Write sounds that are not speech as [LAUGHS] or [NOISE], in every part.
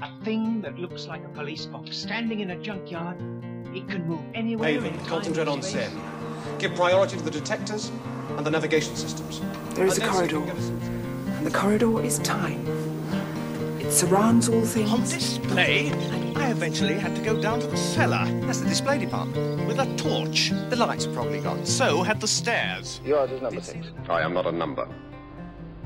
A thing that looks like a police box standing in a junkyard. It can move anywhere. Haven, in time concentrate on space. Sen. Give priority to the detectors and the navigation systems. There is And a then see if you corridor. can get us- And the corridor is time. It surrounds all things. On display, I eventually had to go down to the cellar. That's the display department. With a torch. The lights are probably gone. So had the stairs. Yours is number six. I am not a number.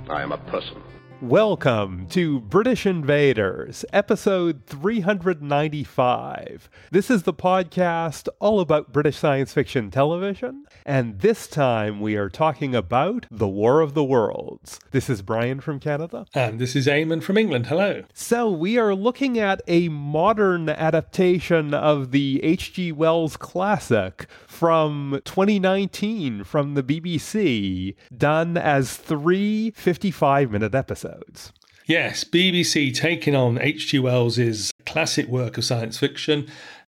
I am a person. Welcome to British Invaders, episode 395. This is the podcast all about British science fiction television, and this time we are talking about The War of the Worlds. This is Brian from Canada. And this is Eamon from England. Hello. So, we are looking at a modern adaptation of the H.G. Wells classic from 2019 from the BBC, done as three 55 minute episodes. Yes, BBC taking on H.G. Wells's classic work of science fiction,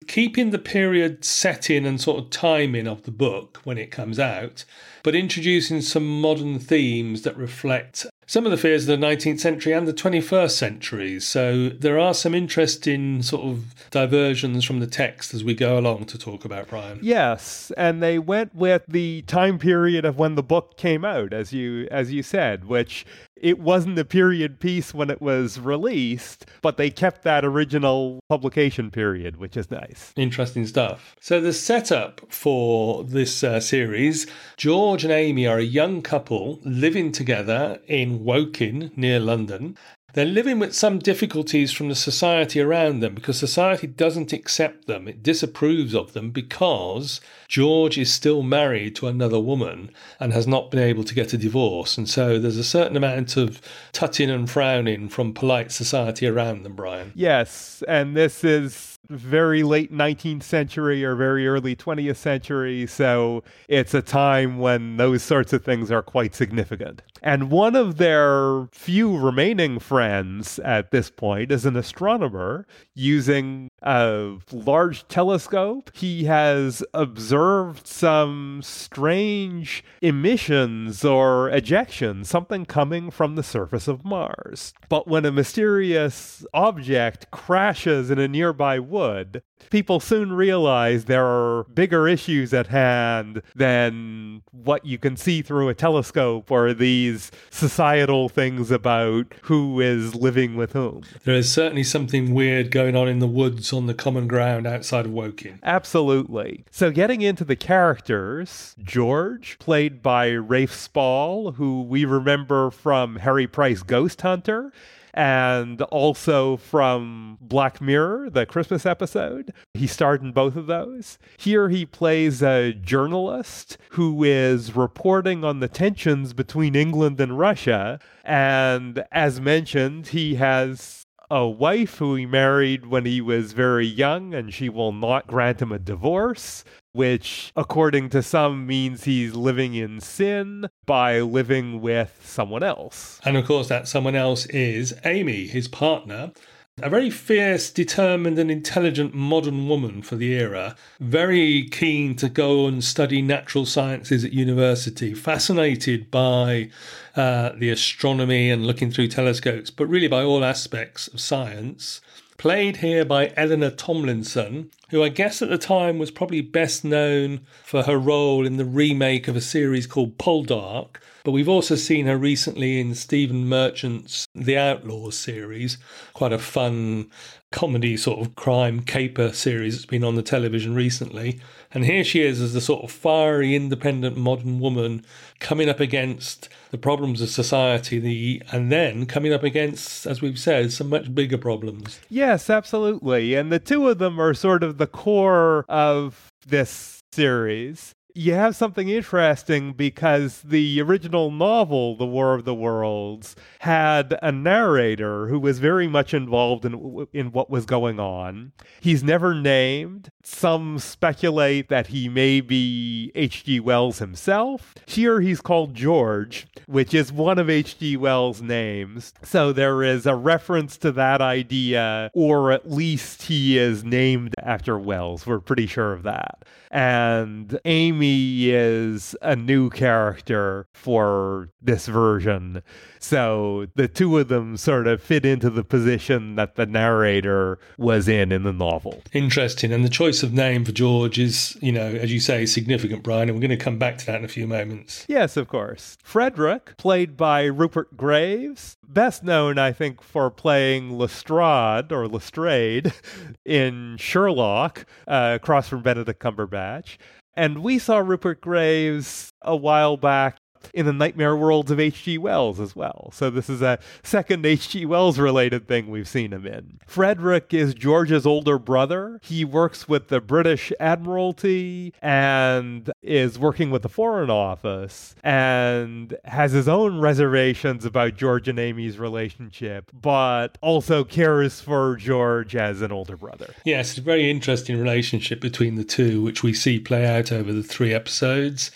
keeping the period setting and sort of timing of the book when it comes out, but introducing some modern themes that reflect some of the fears of the 19th century and the 21st century. So there are some interesting sort of diversions from the text as we go along to talk about Brian. Yes, and they went with the time period of when the book came out, as you as you said, which it wasn't a period piece when it was released, but they kept that original publication period, which is nice. Interesting stuff. So, the setup for this uh, series George and Amy are a young couple living together in Woking, near London. They're living with some difficulties from the society around them because society doesn't accept them. It disapproves of them because George is still married to another woman and has not been able to get a divorce. And so there's a certain amount of tutting and frowning from polite society around them, Brian. Yes, and this is very late 19th century or very early 20th century, so it's a time when those sorts of things are quite significant. And one of their few remaining friends at this point is an astronomer using a large telescope. He has observed some strange emissions or ejections, something coming from the surface of Mars. But when a mysterious object crashes in a nearby wood, people soon realize there are bigger issues at hand than what you can see through a telescope or these societal things about who is living with whom. There is certainly something weird going on in the woods on the common ground outside of Woking. Absolutely. So, getting into the characters, George, played by Rafe Spall, who we remember from Harry Price Ghost Hunter. And also from Black Mirror, the Christmas episode. He starred in both of those. Here he plays a journalist who is reporting on the tensions between England and Russia. And as mentioned, he has a wife who he married when he was very young, and she will not grant him a divorce, which, according to some, means he's living in sin by living with someone else. And of course, that someone else is Amy, his partner. A very fierce, determined, and intelligent modern woman for the era. Very keen to go and study natural sciences at university. Fascinated by uh, the astronomy and looking through telescopes, but really by all aspects of science. Played here by Eleanor Tomlinson, who I guess at the time was probably best known for her role in the remake of a series called Poldark. But we've also seen her recently in Stephen Merchant's The Outlaws series, quite a fun comedy sort of crime caper series that's been on the television recently. And here she is as the sort of fiery, independent modern woman coming up against the problems of society, the and then coming up against, as we've said, some much bigger problems. Yes, absolutely. And the two of them are sort of the core of this series. You have something interesting because the original novel, The War of the Worlds, had a narrator who was very much involved in, in what was going on. He's never named. Some speculate that he may be H.G. Wells himself. Here he's called George, which is one of H.G. Wells' names. So there is a reference to that idea, or at least he is named after Wells. We're pretty sure of that. And Amy Is a new character for this version. So the two of them sort of fit into the position that the narrator was in in the novel. Interesting. And the choice of name for George is, you know, as you say, significant, Brian. And we're going to come back to that in a few moments. Yes, of course. Frederick, played by Rupert Graves, best known, I think, for playing Lestrade or Lestrade [LAUGHS] in Sherlock, uh, across from Benedict Cumberbatch. And we saw Rupert Graves a while back in the Nightmare Worlds of H.G. Wells as well. So this is a second H.G. Wells related thing we've seen him in. Frederick is George's older brother. He works with the British Admiralty and is working with the Foreign Office and has his own reservations about George and Amy's relationship, but also cares for George as an older brother. Yes, it's a very interesting relationship between the two, which we see play out over the three episodes.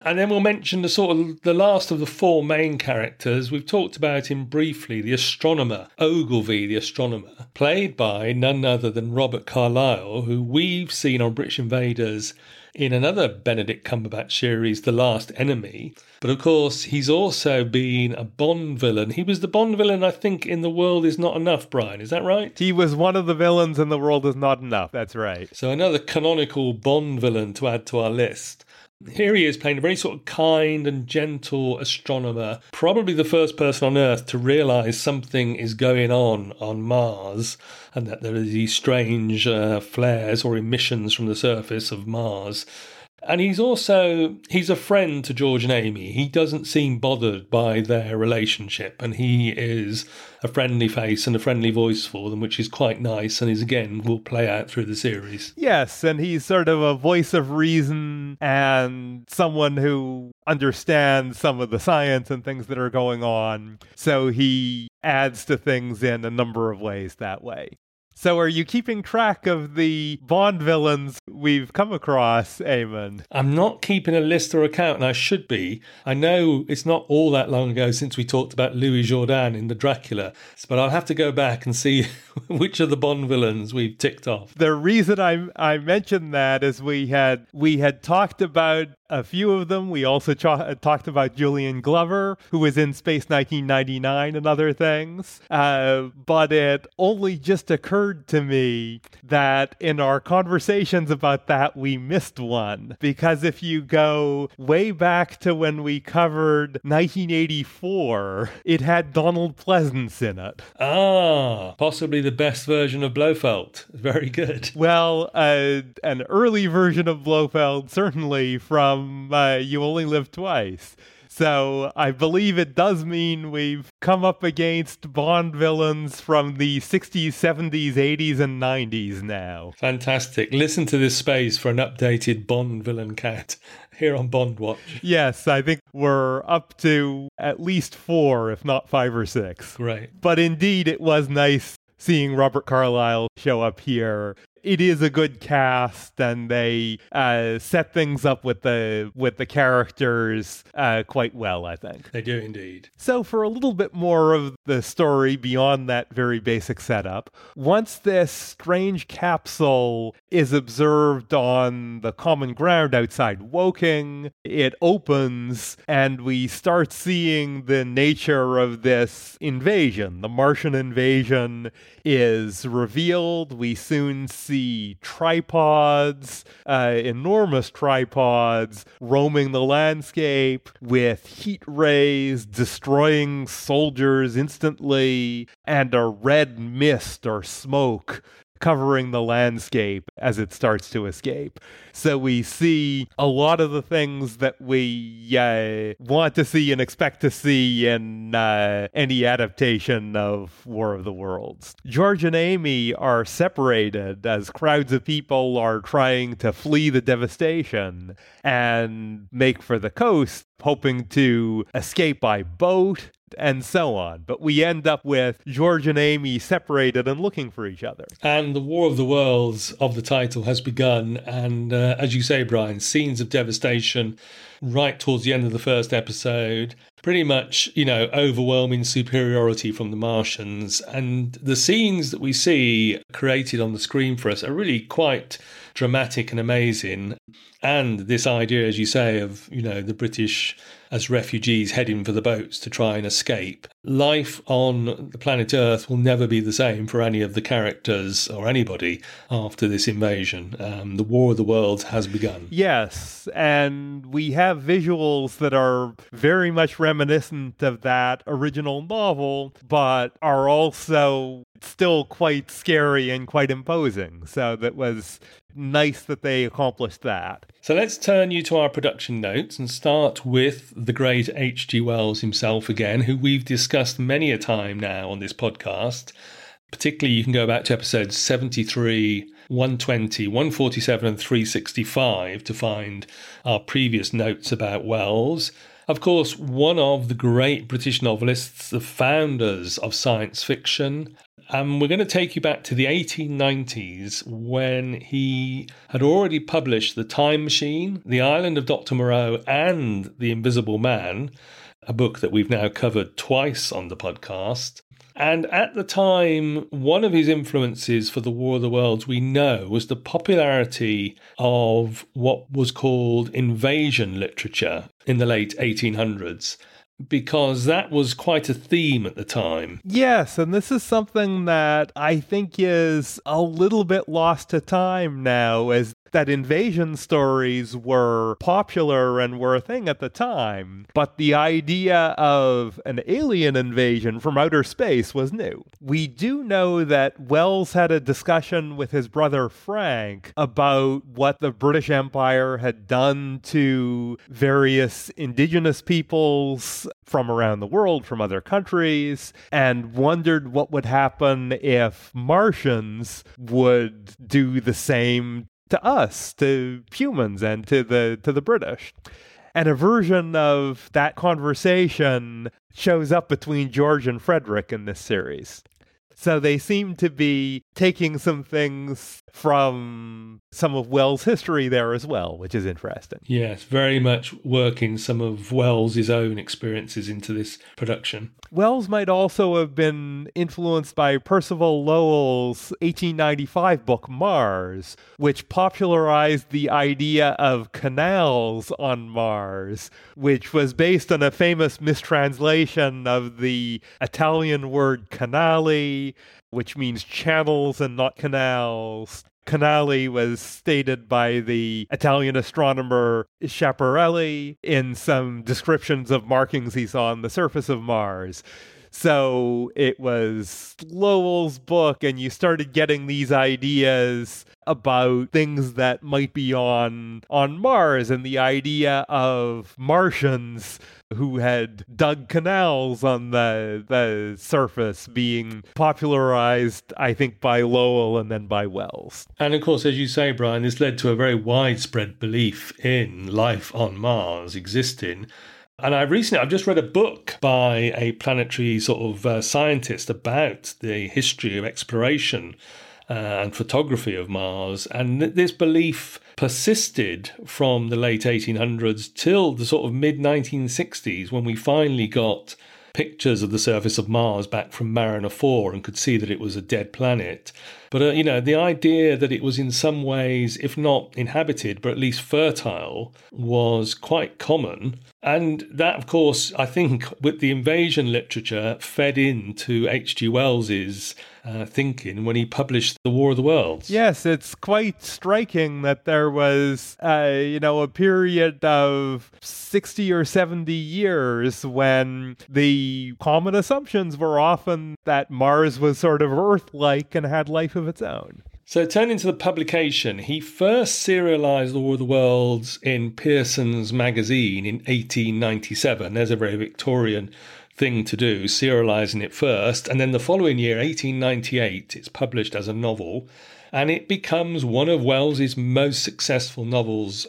And then we'll mention the sort of the last of the four main characters. We've talked about him briefly, the astronomer, Ogilvy, the astronomer, played by none other than Robert Carlyle, who we've seen on British Invaders in another Benedict Cumberbatch series, The Last Enemy. But of course, he's also been a Bond villain. He was the Bond villain, I think, in The World Is Not Enough, Brian. Is that right? He was one of the villains in The World Is Not Enough. That's right. So another canonical Bond villain to add to our list. Here he is playing a very sort of kind and gentle astronomer, probably the first person on Earth to realize something is going on on Mars and that there are these strange uh, flares or emissions from the surface of Mars. And he's also he's a friend to George and Amy. He doesn't seem bothered by their relationship, and he is a friendly face and a friendly voice for them, which is quite nice, and is again will play out through the series. Yes, and he's sort of a voice of reason and someone who understands some of the science and things that are going on. So he adds to things in a number of ways that way. So, are you keeping track of the Bond villains we've come across, Eamon? I'm not keeping a list or account, and I should be. I know it's not all that long ago since we talked about Louis Jourdan in the Dracula, but I'll have to go back and see [LAUGHS] which of the Bond villains we've ticked off. The reason I I mentioned that is we had we had talked about a few of them. We also talked about Julian Glover, who was in Space 1999 and other things. Uh, but it only just occurred to me that in our conversations about that, we missed one. Because if you go way back to when we covered 1984, it had Donald Pleasence in it. Ah, possibly the best version of Blofeld. [LAUGHS] Very good. Well, uh, an early version of Blofeld, certainly from uh, You Only Live Twice. So I believe it does mean we've come up against Bond villains from the 60s, 70s, 80s, and 90s now. Fantastic. Listen to this space for an updated Bond villain cat [LAUGHS] here on Bond Watch. Yes, I think we're up to at least four, if not five or six. Great. But indeed, it was nice seeing Robert Carlyle show up here it is a good cast and they uh, set things up with the with the characters uh, quite well i think. They do indeed. So for a little bit more of the story beyond that very basic setup once this strange capsule is observed on the common ground outside woking it opens and we start seeing the nature of this invasion. The martian invasion is revealed. We soon see see tripods, uh, enormous tripods, roaming the landscape with heat rays destroying soldiers instantly, and a red mist or smoke covering the landscape as it starts to escape. So we see a lot of the things that we uh, want to see and expect to see in uh, any adaptation of War of the Worlds. George and Amy are separated as crowds of people are trying to flee the devastation and make for the coast, hoping to escape by boat and so on. But we end up with George and Amy separated and looking for each other. And the War of the Worlds of the title has begun. And uh, as you say, Brian, scenes of devastation right towards the end of the first episode. pretty much, you know, overwhelming superiority from the Martians. And the scenes that we see created on the screen for us are really quite dramatic and amazing. And this idea, as you say, of, you know, the British as refugees heading for the boats to try and escape. Life on the planet Earth will never be the same for any of the characters or anybody after this invasion. Um, the War of the Worlds has begun. Yes, and we have visuals that are very much reminiscent of that original novel, but are also still quite scary and quite imposing. So that was nice that they accomplished that. So let's turn you to our production notes and start with the great H.G. Wells himself again, who we've discussed many a time now on this podcast. Particularly, you can go back to episodes 73, 120, 147, and 365 to find our previous notes about Wells. Of course, one of the great British novelists, the founders of science fiction, and we're going to take you back to the 1890s when he had already published The Time Machine, The Island of Dr. Moreau, and The Invisible Man, a book that we've now covered twice on the podcast. And at the time, one of his influences for the War of the Worlds, we know, was the popularity of what was called invasion literature in the late 1800s because that was quite a theme at the time. Yes, and this is something that I think is a little bit lost to time now as that invasion stories were popular and were a thing at the time, but the idea of an alien invasion from outer space was new. We do know that Wells had a discussion with his brother Frank about what the British Empire had done to various indigenous peoples from around the world, from other countries, and wondered what would happen if Martians would do the same to us, to humans, and to the to the British. And a version of that conversation shows up between George and Frederick in this series. So they seem to be taking some things from some of Wells' history there as well, which is interesting. Yes, very much working some of Wells' own experiences into this production. Wells might also have been influenced by Percival Lowell's 1895 book Mars, which popularized the idea of canals on Mars, which was based on a famous mistranslation of the Italian word canali, which means channels and not canals. Canali was stated by the Italian astronomer Schiaparelli in some descriptions of markings he saw on the surface of Mars. So it was Lowell's book, and you started getting these ideas about things that might be on on Mars and the idea of Martians who had dug canals on the the surface being popularized I think by Lowell and then by Wells. And of course as you say Brian this led to a very widespread belief in life on Mars existing and I recently, I've just read a book by a planetary sort of uh, scientist about the history of exploration uh, and photography of Mars. And th- this belief persisted from the late 1800s till the sort of mid 1960s when we finally got pictures of the surface of Mars back from Mariner 4 and could see that it was a dead planet. But, uh, you know, the idea that it was in some ways, if not inhabited, but at least fertile, was quite common. And that, of course, I think with the invasion literature fed into H.G. Wells's uh, thinking when he published The War of the Worlds. Yes, it's quite striking that there was, uh, you know, a period of 60 or 70 years when the common assumptions were often that Mars was sort of Earth like and had life of its own. So, turning to the publication, he first serialized The War of the Worlds in Pearson's magazine in 1897. There's a very Victorian thing to do, serializing it first. And then the following year, 1898, it's published as a novel. And it becomes one of Wells's most successful novels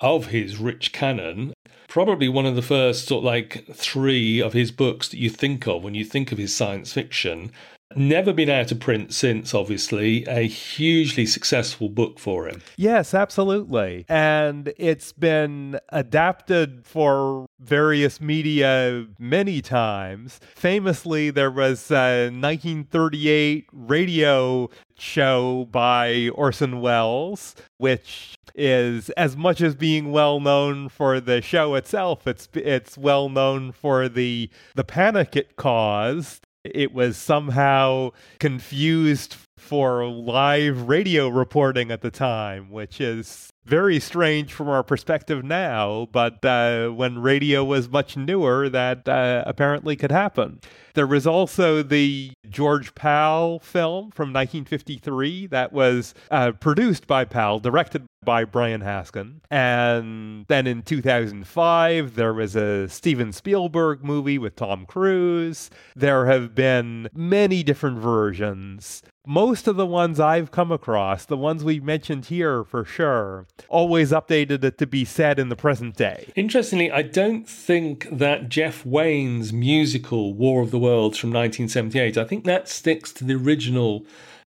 of his rich canon. Probably one of the first, sort of like three of his books that you think of when you think of his science fiction. Never been out of print since, obviously. A hugely successful book for him. Yes, absolutely. And it's been adapted for various media many times. Famously, there was a 1938 radio show by Orson Welles, which is as much as being well known for the show itself, it's it's well known for the the panic it caused. It was somehow confused for live radio reporting at the time, which is very strange from our perspective now, but uh, when radio was much newer, that uh, apparently could happen. There was also the George Pal film from 1953 that was uh, produced by Pal, directed by Byron Haskin. And then in 2005, there was a Steven Spielberg movie with Tom Cruise. There have been many different versions. Most of the ones I've come across, the ones we've mentioned here for sure, always updated it to be set in the present day. Interestingly, I don't think that Jeff Wayne's musical War of the Worlds from 1978, I think that sticks to the original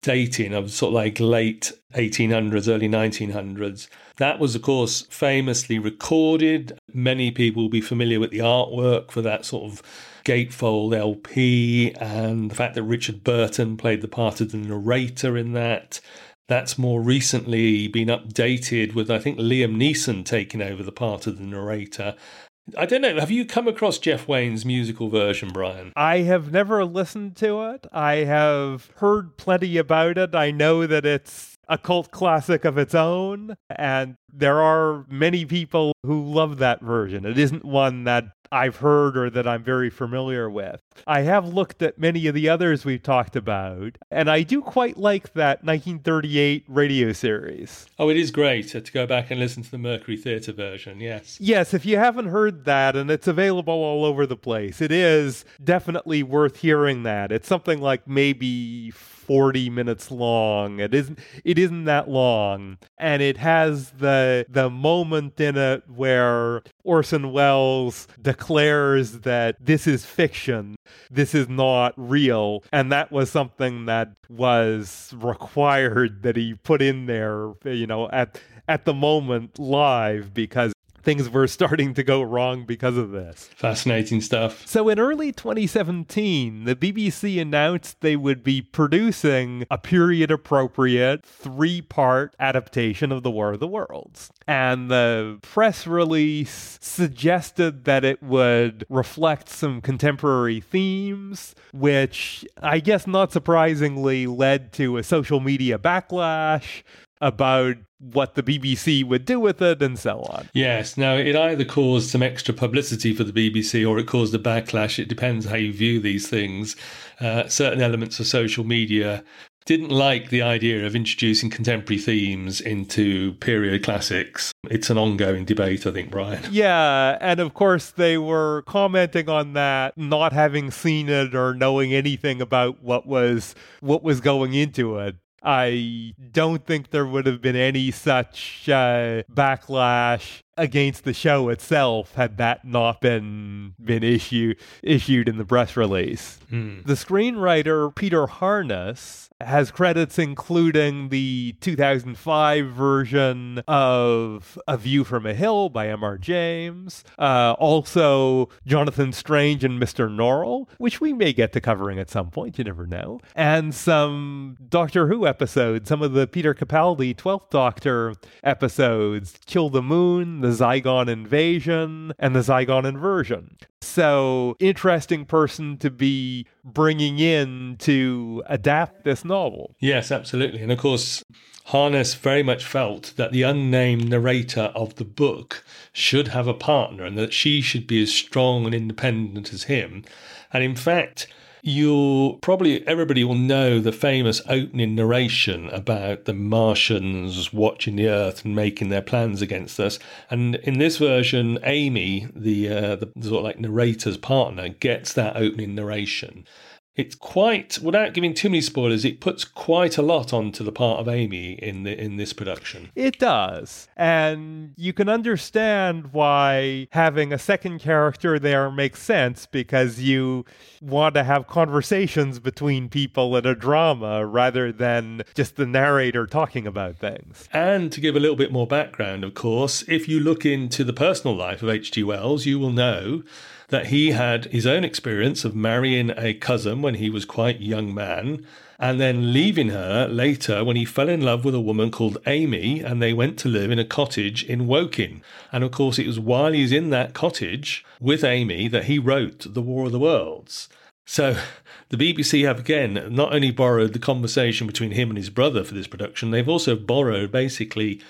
dating of sort of like late 1800s, early 1900s. That was, of course, famously recorded. Many people will be familiar with the artwork for that sort of gatefold LP and the fact that Richard Burton played the part of the narrator in that. That's more recently been updated with, I think, Liam Neeson taking over the part of the narrator. I don't know. Have you come across Jeff Wayne's musical version, Brian? I have never listened to it. I have heard plenty about it. I know that it's a cult classic of its own, and there are many people who love that version. It isn't one that I've heard or that I'm very familiar with. I have looked at many of the others we've talked about, and I do quite like that 1938 radio series. Oh, it is great to go back and listen to the Mercury Theatre version, yes. Yes, if you haven't heard that, and it's available all over the place, it is definitely worth hearing that. It's something like maybe 40 minutes long. It isn't it isn't that long and it has the the moment in it where Orson Welles declares that this is fiction. This is not real and that was something that was required that he put in there, you know, at at the moment live because things were starting to go wrong because of this. Fascinating stuff. So, in early 2017, the BBC announced they would be producing a period appropriate three part adaptation of The War of the Worlds. And the press release suggested that it would reflect some contemporary themes, which I guess not surprisingly led to a social media backlash about what the BBC would do with it and so on. Yes. Now, it either caused some extra publicity for the BBC or it caused a backlash. It depends how you view these things. Uh, certain elements of social media didn't like the idea of introducing contemporary themes into period classics. It's an ongoing debate, I think, Brian. Yeah, and of course they were commenting on that, not having seen it or knowing anything about what was what was going into it. I don't think there would have been any such uh, backlash against the show itself had that not been been issue, issued in the press release. Mm. The screenwriter Peter Harness has credits including the 2005 version of A View from a Hill by M.R. James, uh, also Jonathan Strange and Mr. Norrell, which we may get to covering at some point, you never know, and some Doctor Who episodes, some of the Peter Capaldi 12th Doctor episodes, Kill the Moon, the Zygon invasion, and the Zygon inversion. So, interesting person to be bringing in to adapt this novel. Yes, absolutely. And of course, Harness very much felt that the unnamed narrator of the book should have a partner and that she should be as strong and independent as him. And in fact, you'll probably everybody will know the famous opening narration about the Martians watching the Earth and making their plans against us. And in this version, Amy, the, uh, the sort of like narrator's partner, gets that opening narration. It's quite without giving too many spoilers it puts quite a lot onto the part of amy in the in this production It does. And you can understand why having a second character there makes sense because you want to have conversations between people in a drama rather than just the narrator talking about things. and to give a little bit more background of course if you look into the personal life of hg wells you will know that he had his own experience of marrying a cousin when he was quite young man and then leaving her later when he fell in love with a woman called Amy and they went to live in a cottage in Woking. And of course, it was while he was in that cottage with Amy that he wrote The War of the Worlds. So the BBC have again not only borrowed the conversation between him and his brother for this production, they've also borrowed basically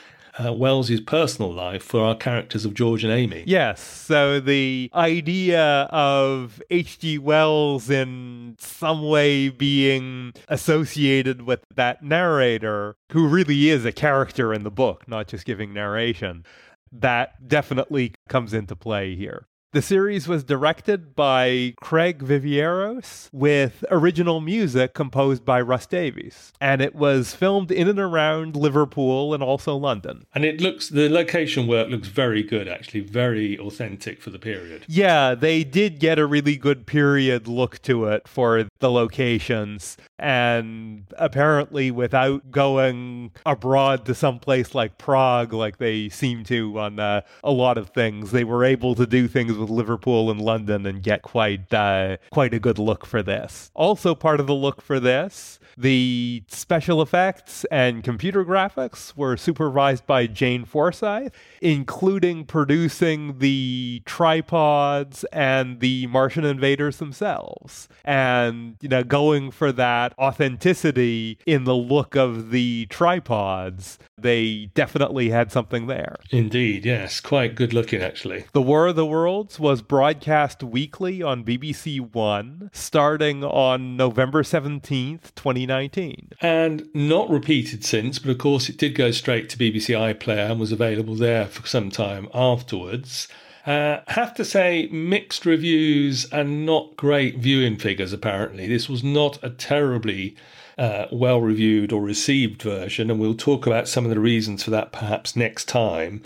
uh, Wells's personal life for our characters of George and Amy. Yes, so the idea of H.G. Wells in some way being associated with that narrator, who really is a character in the book, not just giving narration, that definitely comes into play here. The series was directed by Craig Viveiros with original music composed by Russ Davies. And it was filmed in and around Liverpool and also London. And it looks, the location work looks very good, actually, very authentic for the period. Yeah, they did get a really good period look to it for the locations. And apparently, without going abroad to some place like Prague, like they seem to on uh, a lot of things, they were able to do things with Liverpool and London and get quite uh, quite a good look for this. Also, part of the look for this, the special effects and computer graphics were supervised by Jane Forsyth, including producing the tripods and the Martian invaders themselves. And, you know, going for that authenticity in the look of the tripods, they definitely had something there. Indeed, yes, quite good looking, actually. The War of the Worlds was broadcast weekly on BBC One starting on November 17th, 2019. And not repeated since, but of course it did go straight to BBC iPlayer and was available there for some time afterwards. Uh, have to say, mixed reviews and not great viewing figures, apparently. This was not a terribly uh, well reviewed or received version, and we'll talk about some of the reasons for that perhaps next time.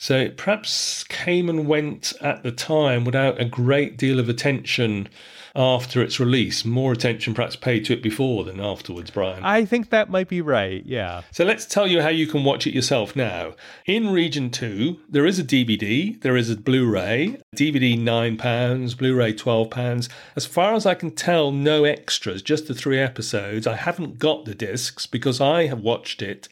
So it perhaps came and went at the time without a great deal of attention after its release. More attention perhaps paid to it before than afterwards, Brian. I think that might be right, yeah. So let's tell you how you can watch it yourself now. In Region 2, there is a DVD, there is a Blu ray, DVD £9, Blu ray £12. As far as I can tell, no extras, just the three episodes. I haven't got the discs because I have watched it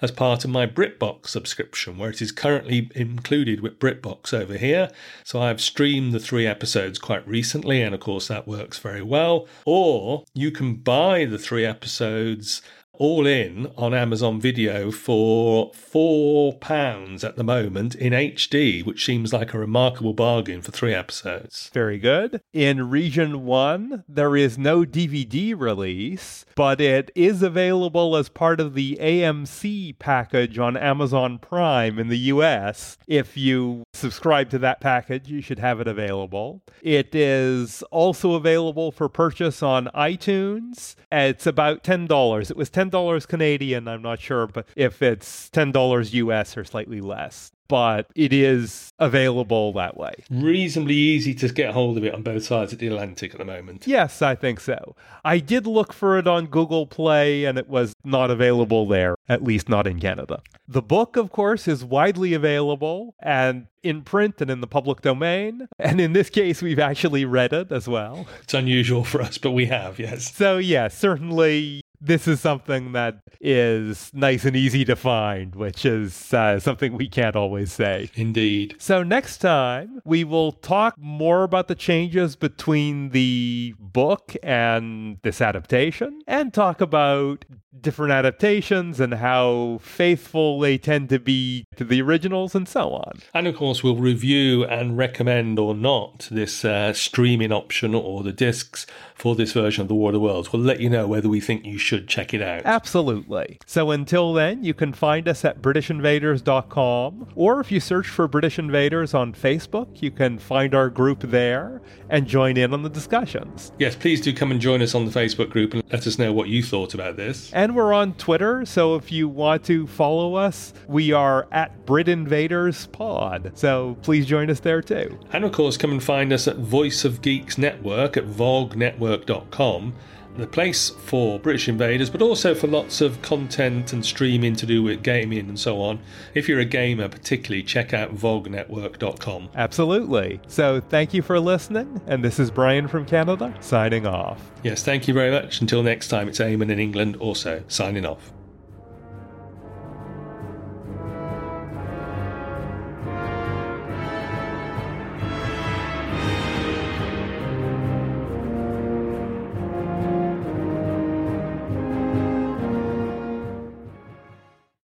as part of my BritBox subscription, where it is currently included with BritBox over here. So I've streamed the three episodes quite recently, and of course that works very well. Or you can buy the three episodes all in on Amazon Video for £4 at the moment in HD, which seems like a remarkable bargain for three episodes. Very good. In Region 1, there is no DVD release, but it is available as part of the AMC package on Amazon Prime in the US. If you subscribe to that package, you should have it available. It is also available for purchase on iTunes. It's about $10. It was $10 Canadian, I'm not sure, but if it's $10 US or slightly less. But it is available that way. Reasonably easy to get hold of it on both sides of the Atlantic at the moment. Yes, I think so. I did look for it on Google Play and it was not available there, at least not in Canada. The book, of course, is widely available and in print and in the public domain. And in this case, we've actually read it as well. It's unusual for us, but we have, yes. So, yeah, certainly this is something that is nice and easy to find, which is uh, something we can't always say. Indeed. So, next time, we will talk more about the changes between the book and this adaptation and talk about different adaptations and how faithful they tend to be to the originals and so on. And of course, we'll review and recommend or not this uh, streaming option or the discs for this version of The War of the Worlds. We'll let you know whether we think you should check it out. Absolutely. So until then, you can find us at BritishInvaders.com, or if you search for British Invaders on Facebook, you can find our group there and join in on the discussions. Yes, please do come and join us on the Facebook group and let us know what you thought about this. And we're on Twitter, so if you want to follow us, we are at Brit Invaders Pod. So please join us there too. And of course, come and find us at Voice of Geeks Network at vognetwork.com the place for British Invaders, but also for lots of content and streaming to do with gaming and so on. If you're a gamer, particularly, check out vognetwork.com. Absolutely. So thank you for listening, and this is Brian from Canada signing off. Yes, thank you very much. Until next time, it's Eamon in England also signing off.